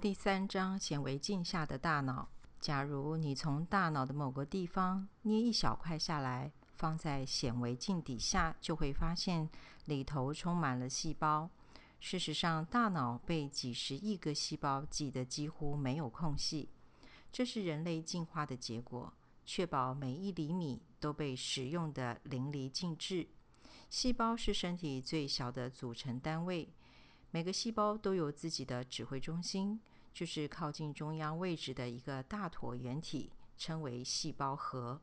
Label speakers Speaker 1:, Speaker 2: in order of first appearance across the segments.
Speaker 1: 第三章：显微镜下的大脑。假如你从大脑的某个地方捏一小块下来，放在显微镜底下，就会发现里头充满了细胞。事实上，大脑被几十亿个细胞挤得几乎没有空隙，这是人类进化的结果，确保每一厘米都被使用的淋漓尽致。细胞是身体最小的组成单位。每个细胞都有自己的指挥中心，就是靠近中央位置的一个大椭圆体，称为细胞核。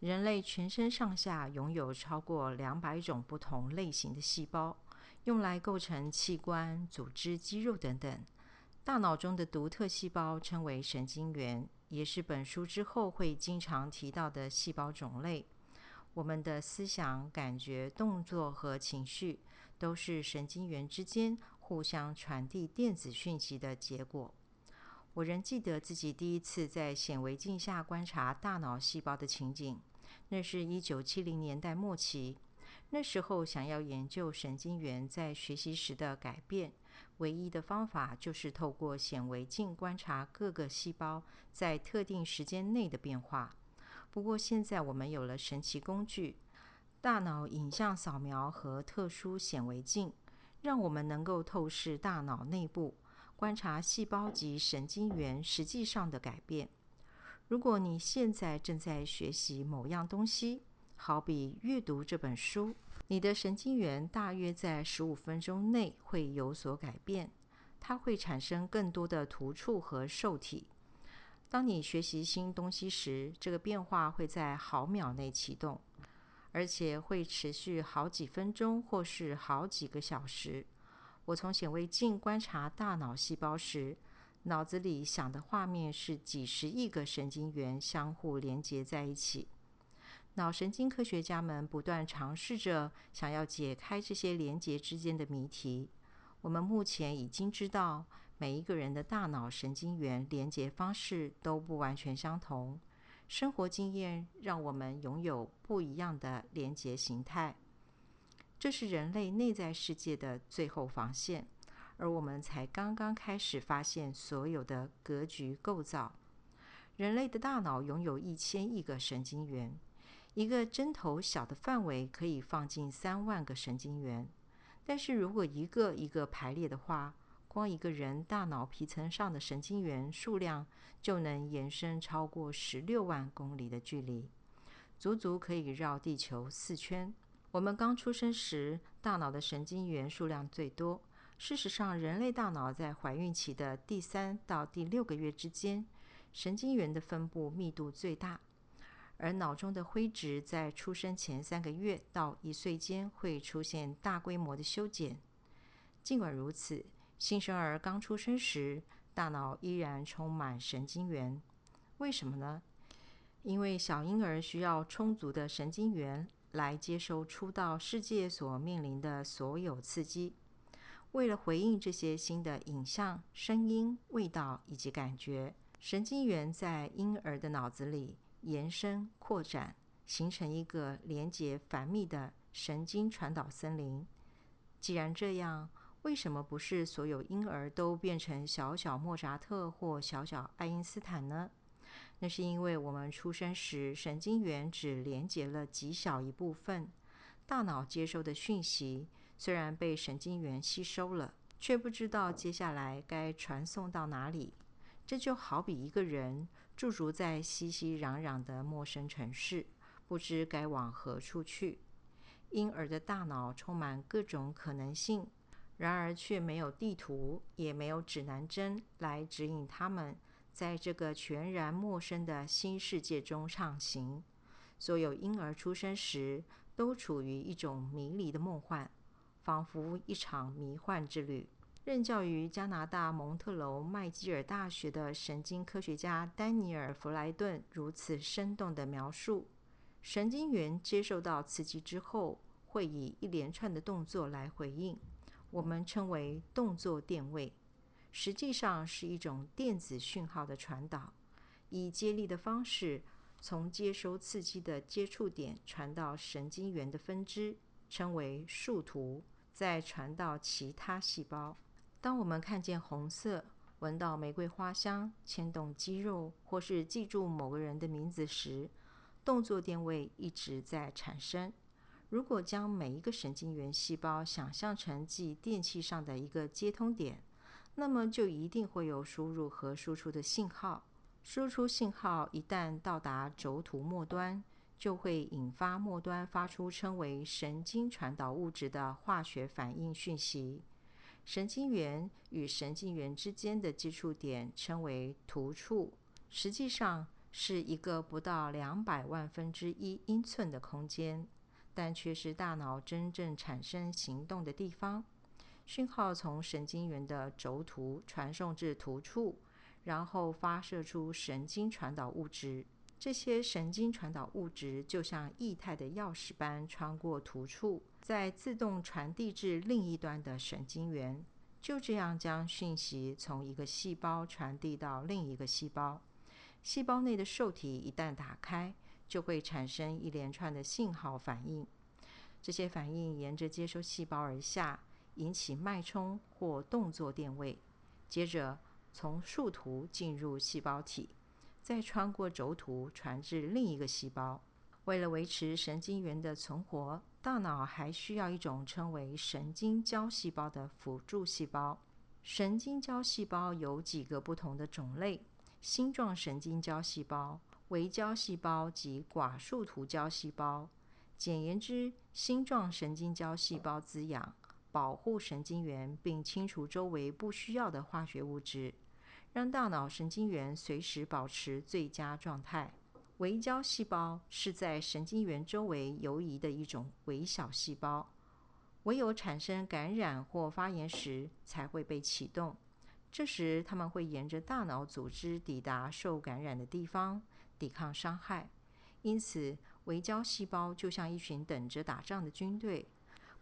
Speaker 1: 人类全身上下拥有超过两百种不同类型的细胞，用来构成器官、组织、肌肉等等。大脑中的独特细胞称为神经元，也是本书之后会经常提到的细胞种类。我们的思想、感觉、动作和情绪，都是神经元之间互相传递电子讯息的结果。我仍记得自己第一次在显微镜下观察大脑细胞的情景，那是一九七零年代末期。那时候想要研究神经元在学习时的改变，唯一的方法就是透过显微镜观察各个细胞在特定时间内的变化。不过，现在我们有了神奇工具——大脑影像扫描和特殊显微镜，让我们能够透视大脑内部，观察细胞及神经元实际上的改变。如果你现在正在学习某样东西，好比阅读这本书，你的神经元大约在十五分钟内会有所改变，它会产生更多的突触和受体。当你学习新东西时，这个变化会在毫秒内启动，而且会持续好几分钟或是好几个小时。我从显微镜观察大脑细胞时，脑子里想的画面是几十亿个神经元相互连接在一起。脑神经科学家们不断尝试着想要解开这些连接之间的谜题。我们目前已经知道。每一个人的大脑神经元连接方式都不完全相同，生活经验让我们拥有不一样的连接形态。这是人类内在世界的最后防线，而我们才刚刚开始发现所有的格局构造。人类的大脑拥有一千亿个神经元，一个针头小的范围可以放进三万个神经元。但是如果一个一个排列的话，光一个人大脑皮层上的神经元数量就能延伸超过十六万公里的距离，足足可以绕地球四圈。我们刚出生时，大脑的神经元数量最多。事实上，人类大脑在怀孕期的第三到第六个月之间，神经元的分布密度最大，而脑中的灰质在出生前三个月到一岁间会出现大规模的修剪。尽管如此，新生儿刚出生时，大脑依然充满神经元。为什么呢？因为小婴儿需要充足的神经元来接收初到世界所面临的所有刺激。为了回应这些新的影像、声音、味道以及感觉，神经元在婴儿的脑子里延伸扩展，形成一个连接繁密的神经传导森林。既然这样，为什么不是所有婴儿都变成小小莫扎特或小小爱因斯坦呢？那是因为我们出生时神经元只连接了极小一部分，大脑接收的讯息虽然被神经元吸收了，却不知道接下来该传送到哪里。这就好比一个人驻足在熙熙攘攘的陌生城市，不知该往何处去。婴儿的大脑充满各种可能性。然而，却没有地图，也没有指南针来指引他们在这个全然陌生的新世界中畅行。所有婴儿出生时都处于一种迷离的梦幻，仿佛一场迷幻之旅。任教于加拿大蒙特楼麦基尔大学的神经科学家丹尼尔·弗莱顿如此生动地描述：神经元接受到刺激之后，会以一连串的动作来回应。我们称为动作电位，实际上是一种电子讯号的传导，以接力的方式从接收刺激的接触点传到神经元的分支，称为树突，再传到其他细胞。当我们看见红色，闻到玫瑰花香，牵动肌肉，或是记住某个人的名字时，动作电位一直在产生。如果将每一个神经元细胞想象成继电器上的一个接通点，那么就一定会有输入和输出的信号。输出信号一旦到达轴突末端，就会引发末端发出称为神经传导物质的化学反应讯息。神经元与神经元之间的接触点称为突触，实际上是一个不到两百万分之一英寸的空间，但却是大脑真正产生行动的地方。讯号从神经元的轴突传送至突触。然后发射出神经传导物质，这些神经传导物质就像液态的钥匙般穿过突触，再自动传递至另一端的神经元，就这样将讯息从一个细胞传递到另一个细胞。细胞内的受体一旦打开，就会产生一连串的信号反应，这些反应沿着接收细胞而下，引起脉冲或动作电位，接着。从树突进入细胞体，再穿过轴突传至另一个细胞。为了维持神经元的存活，大脑还需要一种称为神经胶细胞的辅助细胞。神经胶细胞有几个不同的种类：星状神经胶细胞、微胶细胞及寡树突胶细胞。简言之，星状神经胶细胞滋养、保护神经元，并清除周围不需要的化学物质。让大脑神经元随时保持最佳状态。微胶细胞是在神经元周围游移的一种微小细胞，唯有产生感染或发炎时才会被启动。这时，它们会沿着大脑组织抵达受感染的地方，抵抗伤害。因此，围胶细胞就像一群等着打仗的军队。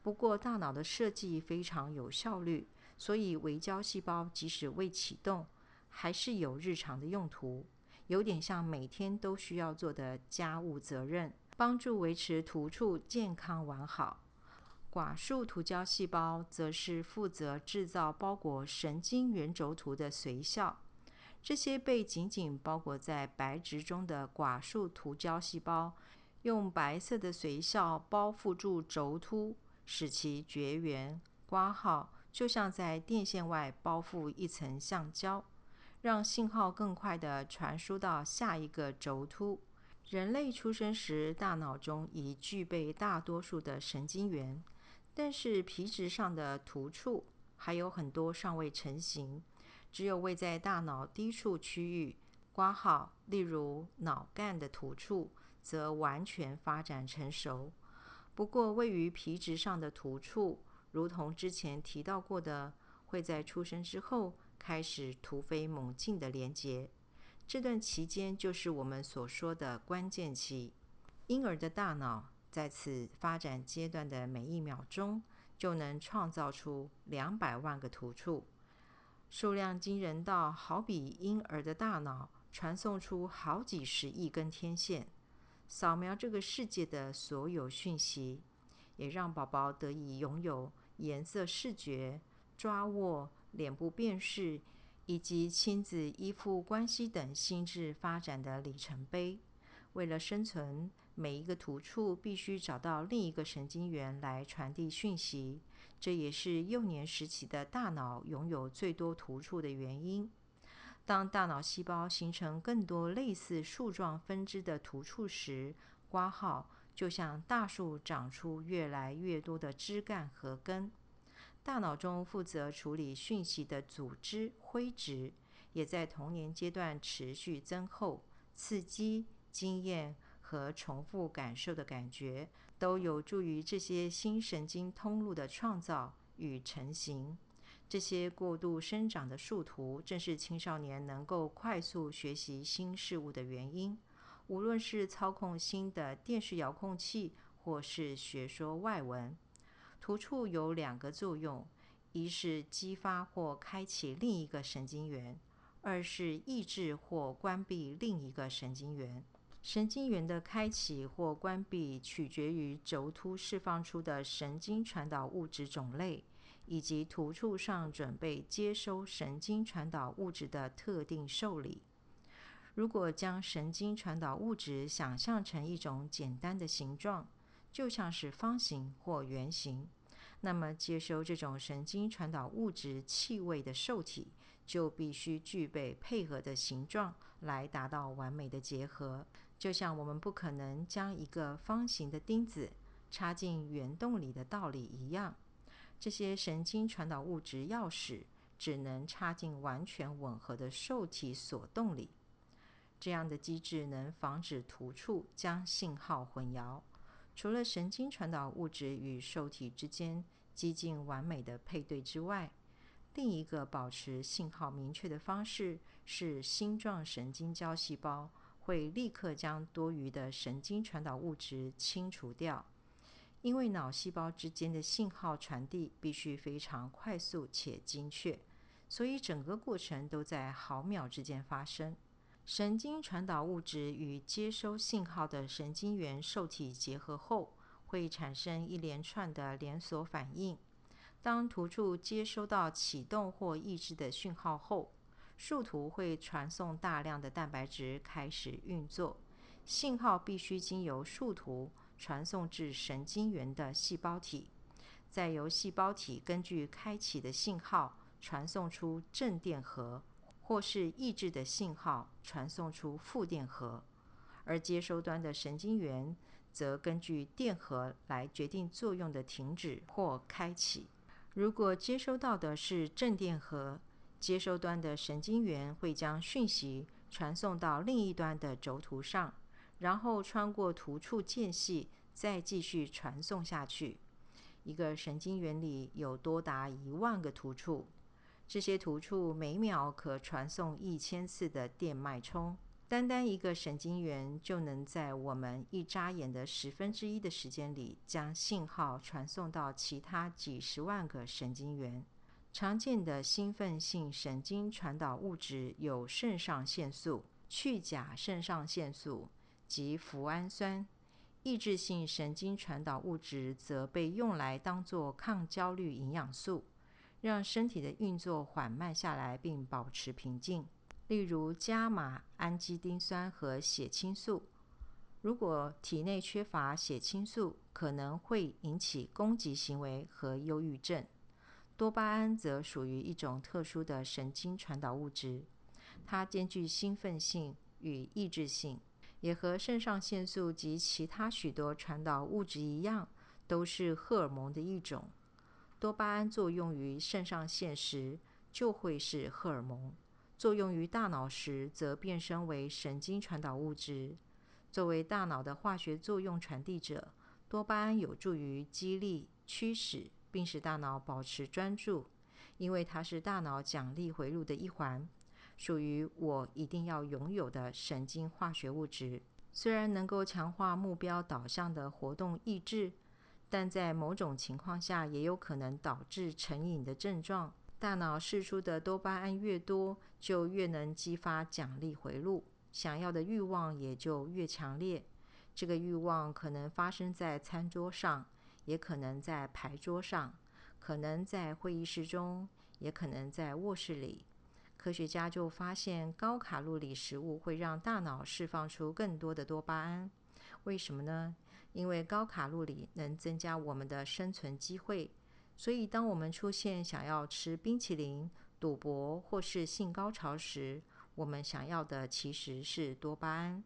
Speaker 1: 不过，大脑的设计非常有效率，所以围胶细胞即使未启动，还是有日常的用途，有点像每天都需要做的家务责任，帮助维持突触健康完好。寡树突胶细胞则是负责制造包裹神经元轴突的髓鞘，这些被紧紧包裹在白质中的寡树突胶细胞，用白色的髓鞘包覆住轴突，使其绝缘挂号，就像在电线外包覆一层橡胶。让信号更快地传输到下一个轴突。人类出生时，大脑中已具备大多数的神经元，但是皮质上的突触还有很多尚未成型。只有位在大脑低处区域挂号，例如脑干的突触，则完全发展成熟。不过，位于皮质上的突触，如同之前提到过的，会在出生之后。开始突飞猛进的连接，这段期间就是我们所说的关键期。婴儿的大脑在此发展阶段的每一秒钟，就能创造出两百万个突触，数量惊人到好比婴儿的大脑传送出好几十亿根天线，扫描这个世界的所有讯息，也让宝宝得以拥有颜色视觉、抓握。脸部辨识以及亲子依附关系等心智发展的里程碑。为了生存，每一个突触必须找到另一个神经元来传递讯息，这也是幼年时期的大脑拥有最多突触的原因。当大脑细胞形成更多类似树状分支的突触时，挂号就像大树长出越来越多的枝干和根。大脑中负责处理讯息的组织灰质，也在童年阶段持续增厚。刺激、经验和重复感受的感觉，都有助于这些新神经通路的创造与成型。这些过度生长的树突，正是青少年能够快速学习新事物的原因。无论是操控新的电视遥控器，或是学说外文。突触有两个作用：一是激发或开启另一个神经元；二是抑制或关闭另一个神经元。神经元的开启或关闭取决于轴突释放出的神经传导物质种类，以及突触上准备接收神经传导物质的特定受理。如果将神经传导物质想象成一种简单的形状，就像是方形或圆形，那么接收这种神经传导物质气味的受体就必须具备配合的形状来达到完美的结合。就像我们不可能将一个方形的钉子插进圆洞里的道理一样，这些神经传导物质钥匙只能插进完全吻合的受体锁洞里。这样的机制能防止突触将信号混淆。除了神经传导物质与受体之间几近完美的配对之外，另一个保持信号明确的方式是星状神经胶细胞。会立刻将多余的神经传导物质清除掉，因为脑细胞之间的信号传递必须非常快速且精确，所以整个过程都在毫秒之间发生。神经传导物质与接收信号的神经元受体结合后，会产生一连串的连锁反应。当突触接收到启动或抑制的讯号后，树突会传送大量的蛋白质开始运作，信号必须经由树突传送至神经元的细胞体，再由细胞体根据开启的信号传送出正电荷，或是抑制的信号传送出负电荷，而接收端的神经元则根据电荷来决定作用的停止或开启。如果接收到的是正电荷，接收端的神经元会将讯息传送到另一端的轴突上，然后穿过突触间隙，再继续传送下去。一个神经元里有多达一万个突触，这些突触每秒可传送一千次的电脉冲。单单一个神经元就能在我们一眨眼的十分之一的时间里，将信号传送到其他几十万个神经元。常见的兴奋性神经传导物质有肾上腺素、去甲肾上腺素及脯氨酸。抑制性神经传导物质则被用来当作抗焦虑营养素，让身体的运作缓慢下来并保持平静。例如，伽马氨基丁酸和血清素。如果体内缺乏血清素，可能会引起攻击行为和忧郁症。多巴胺则属于一种特殊的神经传导物质，它兼具兴奋性与抑制性，也和肾上腺素及其他许多传导物质一样，都是荷尔蒙的一种。多巴胺作用于肾上腺时就会是荷尔蒙，作用于大脑时则变身为神经传导物质。作为大脑的化学作用传递者，多巴胺有助于激励、驱使。并使大脑保持专注，因为它是大脑奖励回路的一环，属于我一定要拥有的神经化学物质。虽然能够强化目标导向的活动意志，但在某种情况下也有可能导致成瘾的症状。大脑释出的多巴胺越多，就越能激发奖励回路，想要的欲望也就越强烈。这个欲望可能发生在餐桌上。也可能在牌桌上，可能在会议室中，也可能在卧室里。科学家就发现，高卡路里食物会让大脑释放出更多的多巴胺。为什么呢？因为高卡路里能增加我们的生存机会。所以，当我们出现想要吃冰淇淋、赌博或是性高潮时，我们想要的其实是多巴胺。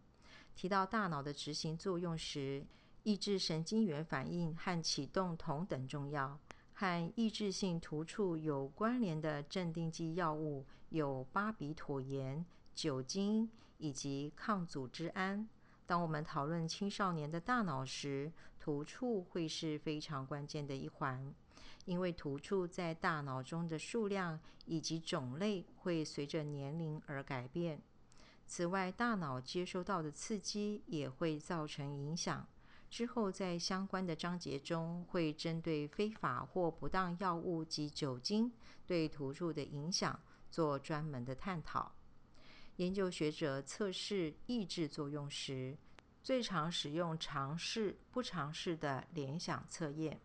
Speaker 1: 提到大脑的执行作用时，抑制神经元反应和启动同等重要。和抑制性突触有关联的镇定剂药物有巴比妥盐、酒精以及抗组织胺。当我们讨论青少年的大脑时，突触会是非常关键的一环，因为突触在大脑中的数量以及种类会随着年龄而改变。此外，大脑接收到的刺激也会造成影响。之后，在相关的章节中，会针对非法或不当药物及酒精对突触的影响做专门的探讨。研究学者测试抑制作用时，最常使用尝试不尝试的联想测验。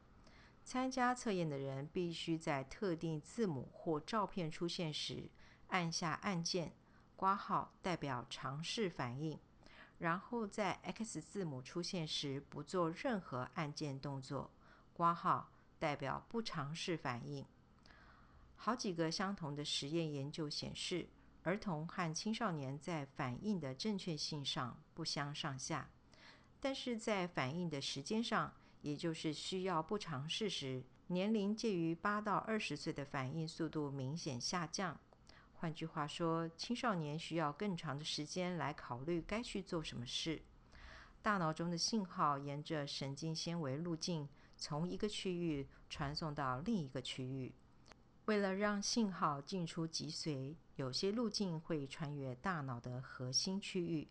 Speaker 1: 参加测验的人必须在特定字母或照片出现时按下按键，挂号代表尝试反应，然后在 X 字母出现时不做任何按键动作，挂号代表不尝试反应。好几个相同的实验研究显示，儿童和青少年在反应的正确性上不相上下，但是在反应的时间上。也就是需要不尝试时，年龄介于八到二十岁的反应速度明显下降。换句话说，青少年需要更长的时间来考虑该去做什么事。大脑中的信号沿着神经纤维路径从一个区域传送到另一个区域。为了让信号进出脊髓，有些路径会穿越大脑的核心区域。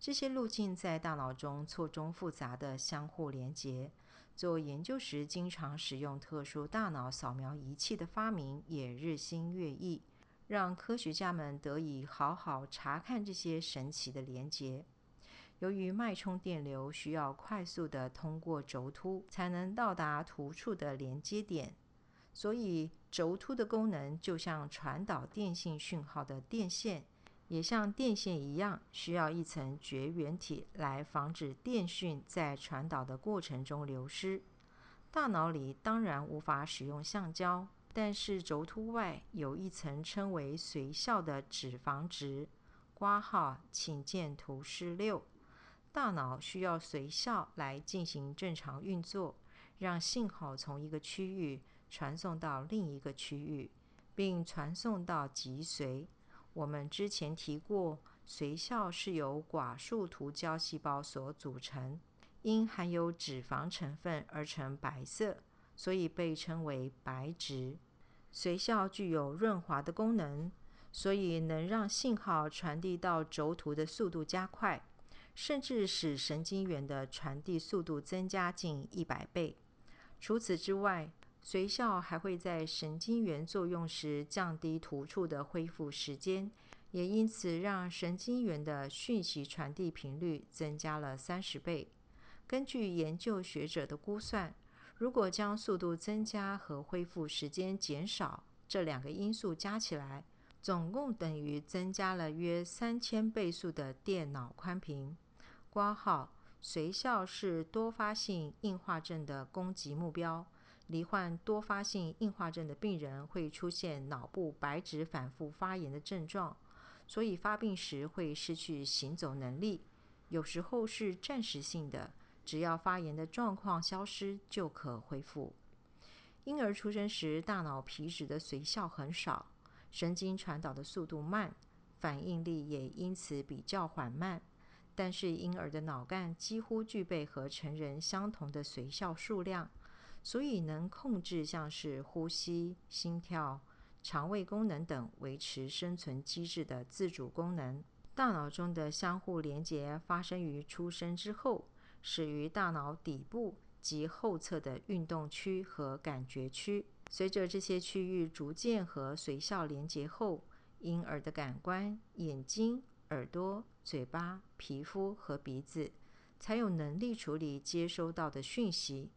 Speaker 1: 这些路径在大脑中错综复杂的相互连接。做研究时，经常使用特殊大脑扫描仪器的发明也日新月异，让科学家们得以好好查看这些神奇的连接。由于脉冲电流需要快速地通过轴突才能到达突触的连接点，所以轴突的功能就像传导电信讯号的电线。也像电线一样，需要一层绝缘体来防止电讯在传导的过程中流失。大脑里当然无法使用橡胶，但是轴突外有一层称为髓鞘的脂肪质。挂号，请见图示六。大脑需要髓鞘来进行正常运作，让信号从一个区域传送到另一个区域，并传送到脊髓。我们之前提过，髓鞘是由寡树突胶细胞所组成，因含有脂肪成分而成白色，所以被称为白质。髓鞘具有润滑的功能，所以能让信号传递到轴突的速度加快，甚至使神经元的传递速度增加近一百倍。除此之外，髓鞘还会在神经元作用时降低突触的恢复时间，也因此让神经元的讯息传递频率增加了三十倍。根据研究学者的估算，如果将速度增加和恢复时间减少这两个因素加起来，总共等于增加了约三千倍速的电脑宽频。挂号，髓鞘是多发性硬化症的攻击目标。罹患多发性硬化症的病人会出现脑部白质反复发炎的症状，所以发病时会失去行走能力。有时候是暂时性的，只要发炎的状况消失就可恢复。婴儿出生时，大脑皮质的髓鞘很少，神经传导的速度慢，反应力也因此比较缓慢。但是婴儿的脑干几乎具备和成人相同的髓鞘数量。所以能控制像是呼吸、心跳、肠胃功能等维持生存机制的自主功能。大脑中的相互连接发生于出生之后，始于大脑底部及后侧的运动区和感觉区。随着这些区域逐渐和髓鞘连接后，婴儿的感官——眼睛、耳朵、嘴巴、皮肤和鼻子——才有能力处理接收到的讯息。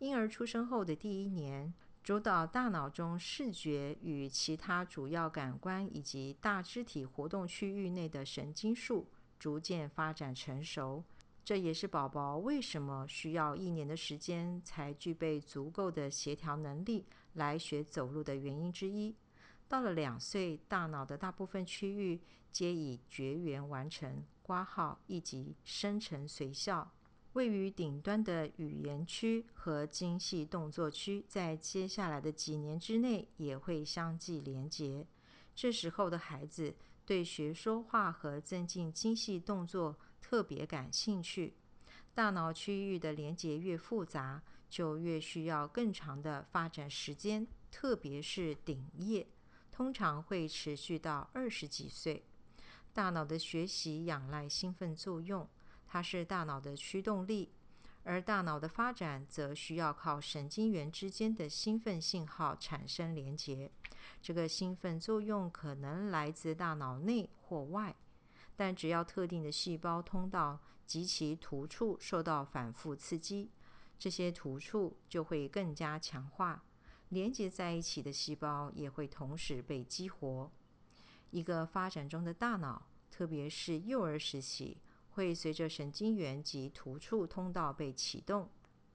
Speaker 1: 婴儿出生后的第一年，主导大脑中视觉与其他主要感官以及大肢体活动区域内的神经束逐渐发展成熟。这也是宝宝为什么需要一年的时间才具备足够的协调能力来学走路的原因之一。到了两岁，大脑的大部分区域皆已绝缘完成，挂号以及生成髓鞘。位于顶端的语言区和精细动作区，在接下来的几年之内也会相继连接。这时候的孩子对学说话和增进精细动作特别感兴趣。大脑区域的连接越复杂，就越需要更长的发展时间，特别是顶叶，通常会持续到二十几岁。大脑的学习仰赖兴奋作用。它是大脑的驱动力，而大脑的发展则需要靠神经元之间的兴奋信号产生连接。这个兴奋作用可能来自大脑内或外，但只要特定的细胞通道及其突触受到反复刺激，这些突触就会更加强化，连接在一起的细胞也会同时被激活。一个发展中的大脑，特别是幼儿时期，会随着神经元及突触通道被启动，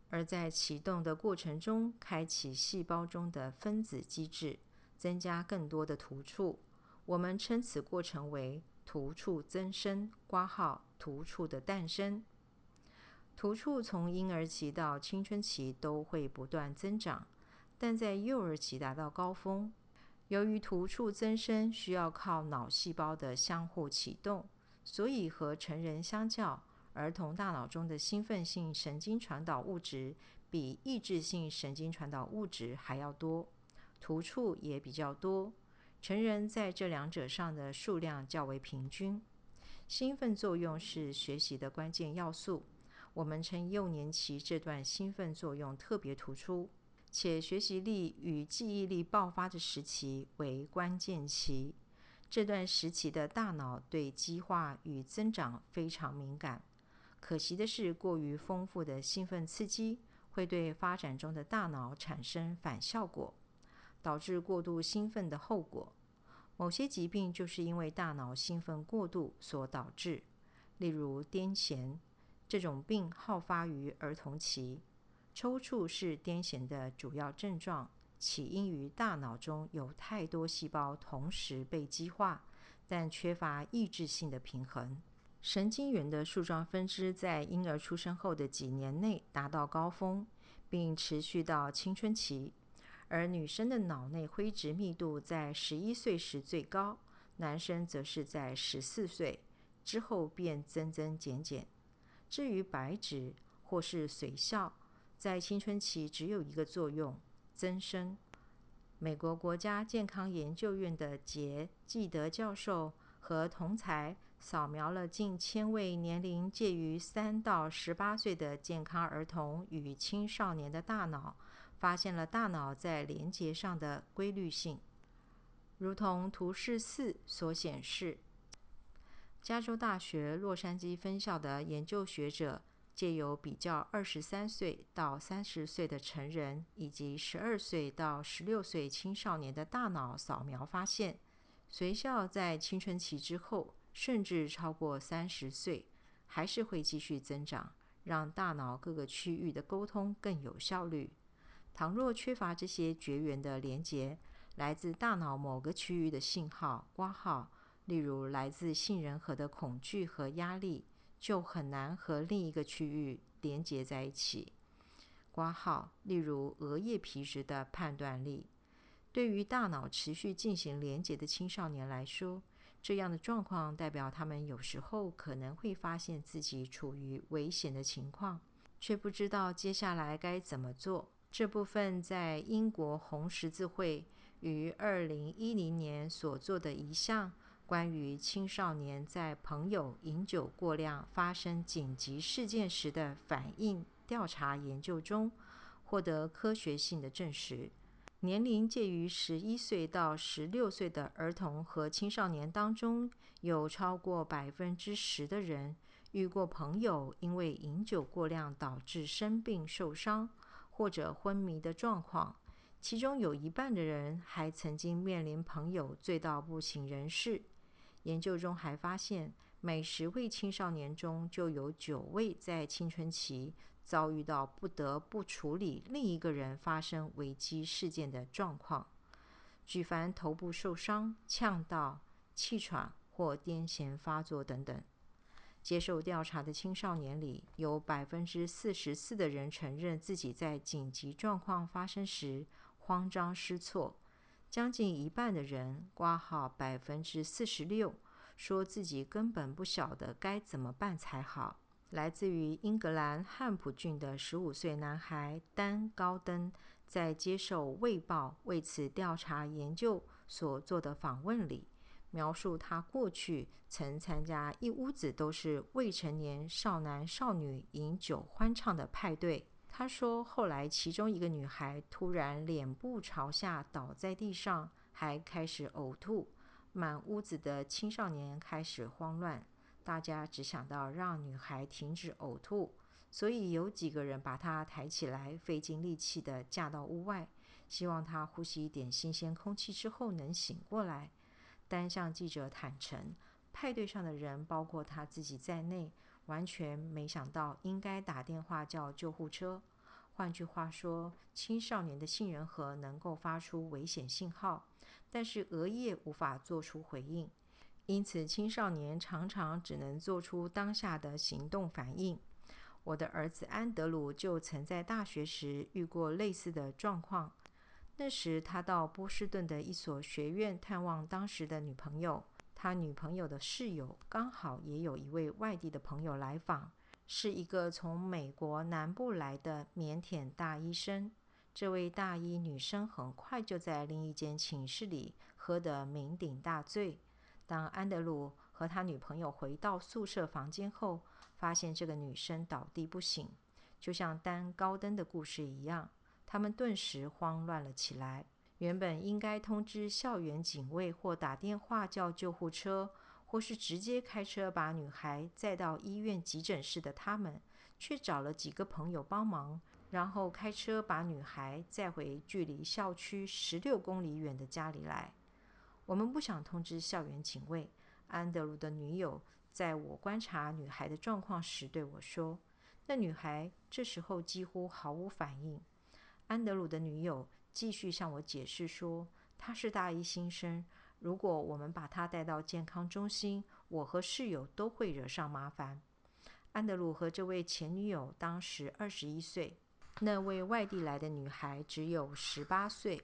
Speaker 1: 而在启动的过程中，开启细胞中的分子机制，增加更多的突触。我们称此过程为突触增生（挂号突触的诞生）。突触从婴儿期到青春期都会不断增长，但在幼儿期达到高峰。由于突触增生需要靠脑细胞的相互启动，所以和成人相较，儿童大脑中的兴奋性神经传导物质比抑制性神经传导物质还要多，突触也比较多。成人在这两者上的数量较为平均。兴奋作用是学习的关键要素。我们称幼年期这段兴奋作用特别突出，且学习力与记忆力爆发的时期为关键期。这段时期的大脑对激化与增长非常敏感。可惜的是，过于丰富的兴奋刺激会对发展中的大脑产生反效果，导致过度兴奋的后果。某些疾病就是因为大脑兴奋过度所导致，例如癫痫。这种病好发于儿童期，抽搐是癫痫的主要症状，起因于大脑中有太多细胞同时被激化，但缺乏抑制性的平衡。神经元的树状分支在婴儿出生后的几年内达到高峰，并持续到青春期，而女生的脑内灰质密度在十一岁时最高，男生则是在十四岁之后便增增减减。至于白质或是髓鞘，在青春期只有一个作用：增生。美国国家健康研究院的杰季德教授和同才扫描了近千位年龄介于三到十八岁的健康儿童与青少年的大脑，发现了大脑在连接上的规律性，如同图示四所显示。加州大学洛杉矶分校的研究学者借由比较二十三岁到三十岁的成人以及十二岁到十六岁青少年的大脑扫描，发现随校在青春期之后，甚至超过三十岁，还是会继续增长，让大脑各个区域的沟通更有效率。倘若缺乏这些绝缘的连接，来自大脑某个区域的信号挂号。例如，来自杏仁核的恐惧和压力，就很难和另一个区域连接在一起。挂号，例如额叶皮质的判断力，对于大脑持续进行连接的青少年来说，这样的状况代表他们有时候可能会发现自己处于危险的情况，却不知道接下来该怎么做。这部分在英国红十字会于二零一零年所做的一项。关于青少年在朋友饮酒过量发生紧急事件时的反应调查研究中，获得科学性的证实。年龄介于十一岁到十六岁的儿童和青少年当中，有超过百分之十的人遇过朋友因为饮酒过量导致生病、受伤或者昏迷的状况。其中有一半的人还曾经面临朋友醉到不省人事。研究中还发现，每十位青少年中就有九位在青春期遭遇到不得不处理另一个人发生危机事件的状况，举凡头部受伤、呛到、气喘或癫痫发作等等。接受调查的青少年里，有百分之四十四的人承认自己在紧急状况发生时慌张失措。将近一半的人挂号，百分之四十六说自己根本不晓得该怎么办才好。来自于英格兰汉普郡的十五岁男孩丹高登，在接受《卫报》为此调查研究所做的访问里，描述他过去曾参加一屋子都是未成年少男少女饮酒欢唱的派对。他说：“后来，其中一个女孩突然脸部朝下倒在地上，还开始呕吐。满屋子的青少年开始慌乱，大家只想到让女孩停止呕吐，所以有几个人把她抬起来，费尽力气地架到屋外，希望她呼吸一点新鲜空气之后能醒过来。单向记者坦诚，派对上的人，包括他自己在内，完全没想到应该打电话叫救护车。换句话说，青少年的杏仁核能够发出危险信号，但是额叶无法做出回应，因此青少年常常只能做出当下的行动反应。我的儿子安德鲁就曾在大学时遇过类似的状况。那时，他到波士顿的一所学院探望当时的女朋友。他女朋友的室友刚好也有一位外地的朋友来访，是一个从美国南部来的腼腆大医生。这位大一女生很快就在另一间寝室里喝得酩酊大醉。当安德鲁和他女朋友回到宿舍房间后，发现这个女生倒地不醒，就像单高登的故事一样。他们顿时慌乱了起来。原本应该通知校园警卫或打电话叫救护车，或是直接开车把女孩载到医院急诊室的他们，却找了几个朋友帮忙，然后开车把女孩载回距离校区十六公里远的家里来。我们不想通知校园警卫。安德鲁的女友在我观察女孩的状况时对我说：“那女孩这时候几乎毫无反应。”安德鲁的女友继续向我解释说：“她是大一新生，如果我们把她带到健康中心，我和室友都会惹上麻烦。”安德鲁和这位前女友当时二十一岁，那位外地来的女孩只有十八岁。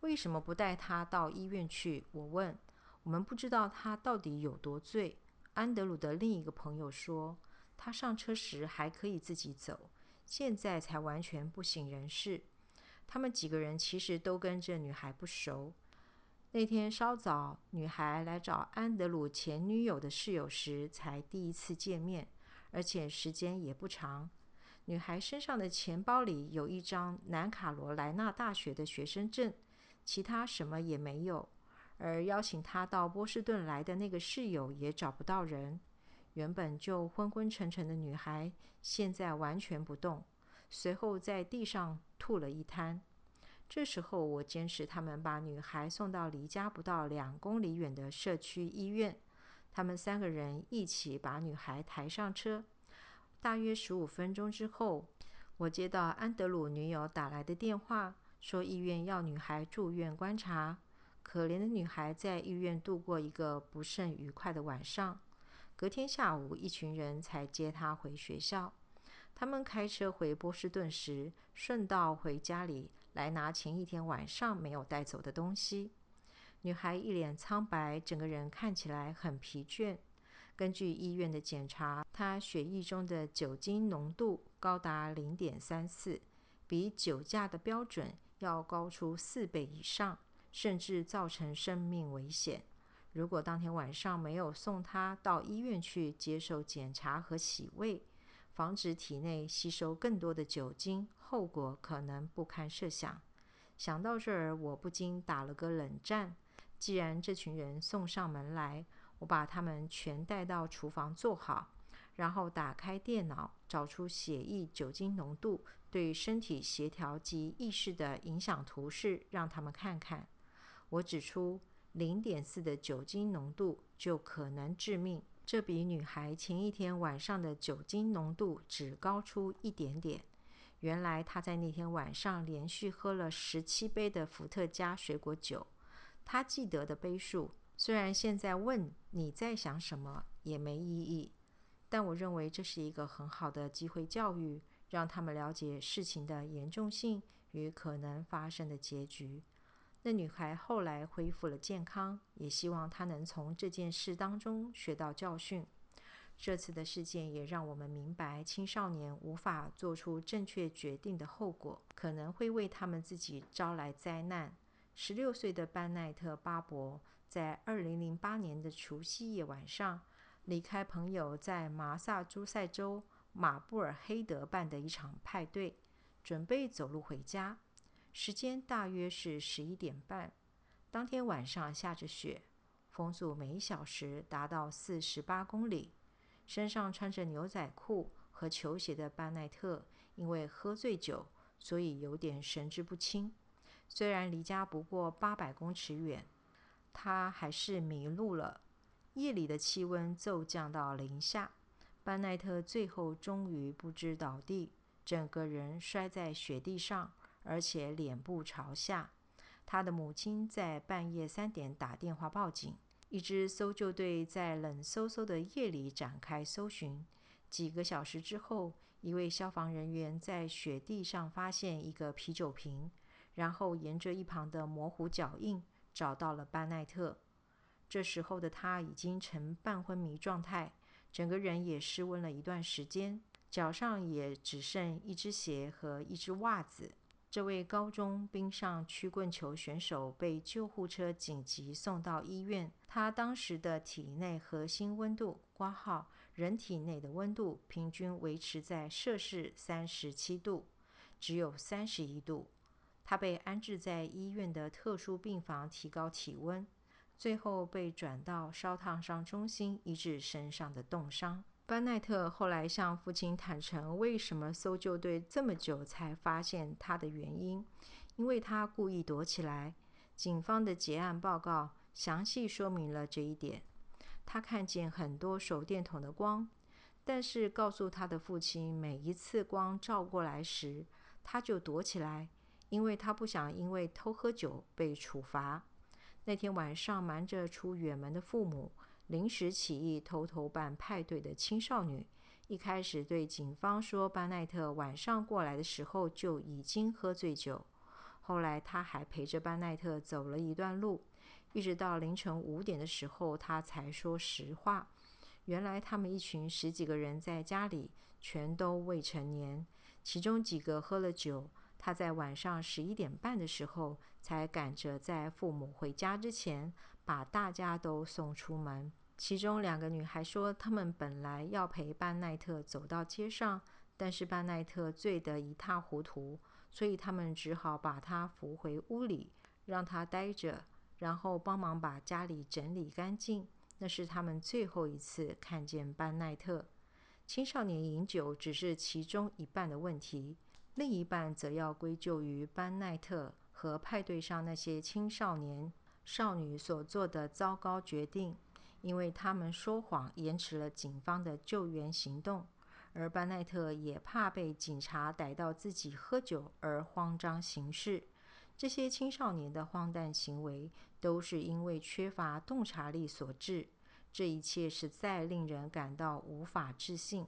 Speaker 1: 为什么不带她到医院去？我问。我们不知道她到底有多醉。安德鲁的另一个朋友说：“她上车时还可以自己走，现在才完全不省人事。”他们几个人其实都跟这女孩不熟。那天稍早，女孩来找安德鲁前女友的室友时，才第一次见面，而且时间也不长。女孩身上的钱包里有一张南卡罗来纳大学的学生证，其他什么也没有。而邀请她到波士顿来的那个室友也找不到人。原本就昏昏沉沉的女孩，现在完全不动。随后在地上吐了一滩。这时候，我坚持他们把女孩送到离家不到两公里远的社区医院。他们三个人一起把女孩抬上车。大约十五分钟之后，我接到安德鲁女友打来的电话，说医院要女孩住院观察。可怜的女孩在医院度过一个不甚愉快的晚上。隔天下午，一群人才接她回学校。他们开车回波士顿时，顺道回家里来拿前一天晚上没有带走的东西。女孩一脸苍白，整个人看起来很疲倦。根据医院的检查，她血液中的酒精浓度高达零点三四，比酒驾的标准要高出四倍以上，甚至造成生命危险。如果当天晚上没有送她到医院去接受检查和洗胃，防止体内吸收更多的酒精，后果可能不堪设想。想到这儿，我不禁打了个冷战。既然这群人送上门来，我把他们全带到厨房坐好，然后打开电脑，找出血液酒精浓度对身体协调及意识的影响图示，让他们看看。我指出，零点四的酒精浓度就可能致命。这比女孩前一天晚上的酒精浓度只高出一点点。原来她在那天晚上连续喝了十七杯的伏特加水果酒。她记得的杯数，虽然现在问你在想什么也没意义，但我认为这是一个很好的机会教育，让他们了解事情的严重性与可能发生的结局。那女孩后来恢复了健康，也希望她能从这件事当中学到教训。这次的事件也让我们明白，青少年无法做出正确决定的后果，可能会为他们自己招来灾难。十六岁的班奈特·巴伯在二零零八年的除夕夜晚上，离开朋友在马萨诸塞州马布尔黑德办的一场派对，准备走路回家。时间大约是十一点半。当天晚上下着雪，风速每小时达到四十八公里。身上穿着牛仔裤和球鞋的班奈特，因为喝醉酒，所以有点神志不清。虽然离家不过八百公尺远，他还是迷路了。夜里的气温骤降到零下，班奈特最后终于不知倒地，整个人摔在雪地上，而且脸部朝下。他的母亲在半夜三点打电话报警。一支搜救队在冷飕飕的夜里展开搜寻。几个小时之后，一位消防人员在雪地上发现一个啤酒瓶，然后沿着一旁的模糊脚印找到了班奈特。这时候的他已经呈半昏迷状态，整个人也失温了一段时间，脚上也只剩一只鞋和一只袜子。这位高中冰上曲棍球选手被救护车紧急送到医院。他当时的体内核心温度（挂号）人体内的温度平均维持在摄氏三十七度，只有三十一度。他被安置在医院的特殊病房提高体温，最后被转到烧烫伤中心医治身上的冻伤。班奈特后来向父亲坦诚，为什么搜救队这么久才发现他的原因，因为他故意躲起来。警方的结案报告详细说明了这一点。他看见很多手电筒的光，但是告诉他的父亲，每一次光照过来时，他就躲起来，因为他不想因为偷喝酒被处罚。那天晚上，瞒着出远门的父母。临时起意偷偷办派对的青少女，一开始对警方说，班奈特晚上过来的时候就已经喝醉酒。后来他还陪着班奈特走了一段路，一直到凌晨五点的时候，他才说实话。原来他们一群十几个人在家里，全都未成年，其中几个喝了酒。他在晚上十一点半的时候，才赶着在父母回家之前，把大家都送出门。其中两个女孩说，她们本来要陪班奈特走到街上，但是班奈特醉得一塌糊涂，所以他们只好把他扶回屋里，让他待着，然后帮忙把家里整理干净。那是他们最后一次看见班奈特。青少年饮酒只是其中一半的问题，另一半则要归咎于班奈特和派对上那些青少年少女所做的糟糕决定。因为他们说谎，延迟了警方的救援行动，而班奈特也怕被警察逮到自己喝酒而慌张行事。这些青少年的荒诞行为都是因为缺乏洞察力所致。这一切实在令人感到无法置信。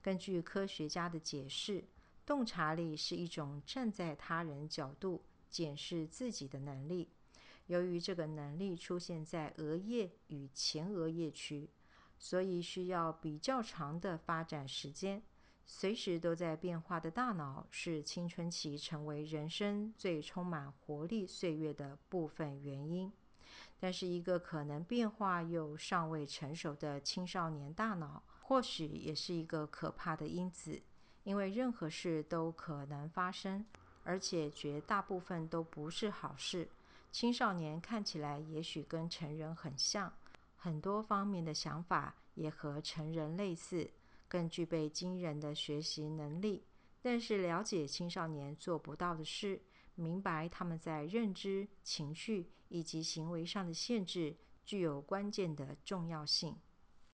Speaker 1: 根据科学家的解释，洞察力是一种站在他人角度检视自己的能力。由于这个能力出现在额叶与前额叶区，所以需要比较长的发展时间。随时都在变化的大脑是青春期成为人生最充满活力岁月的部分原因。但是，一个可能变化又尚未成熟的青少年大脑，或许也是一个可怕的因子，因为任何事都可能发生，而且绝大部分都不是好事。青少年看起来也许跟成人很像，很多方面的想法也和成人类似，更具备惊人的学习能力。但是，了解青少年做不到的事，明白他们在认知、情绪以及行为上的限制，具有关键的重要性。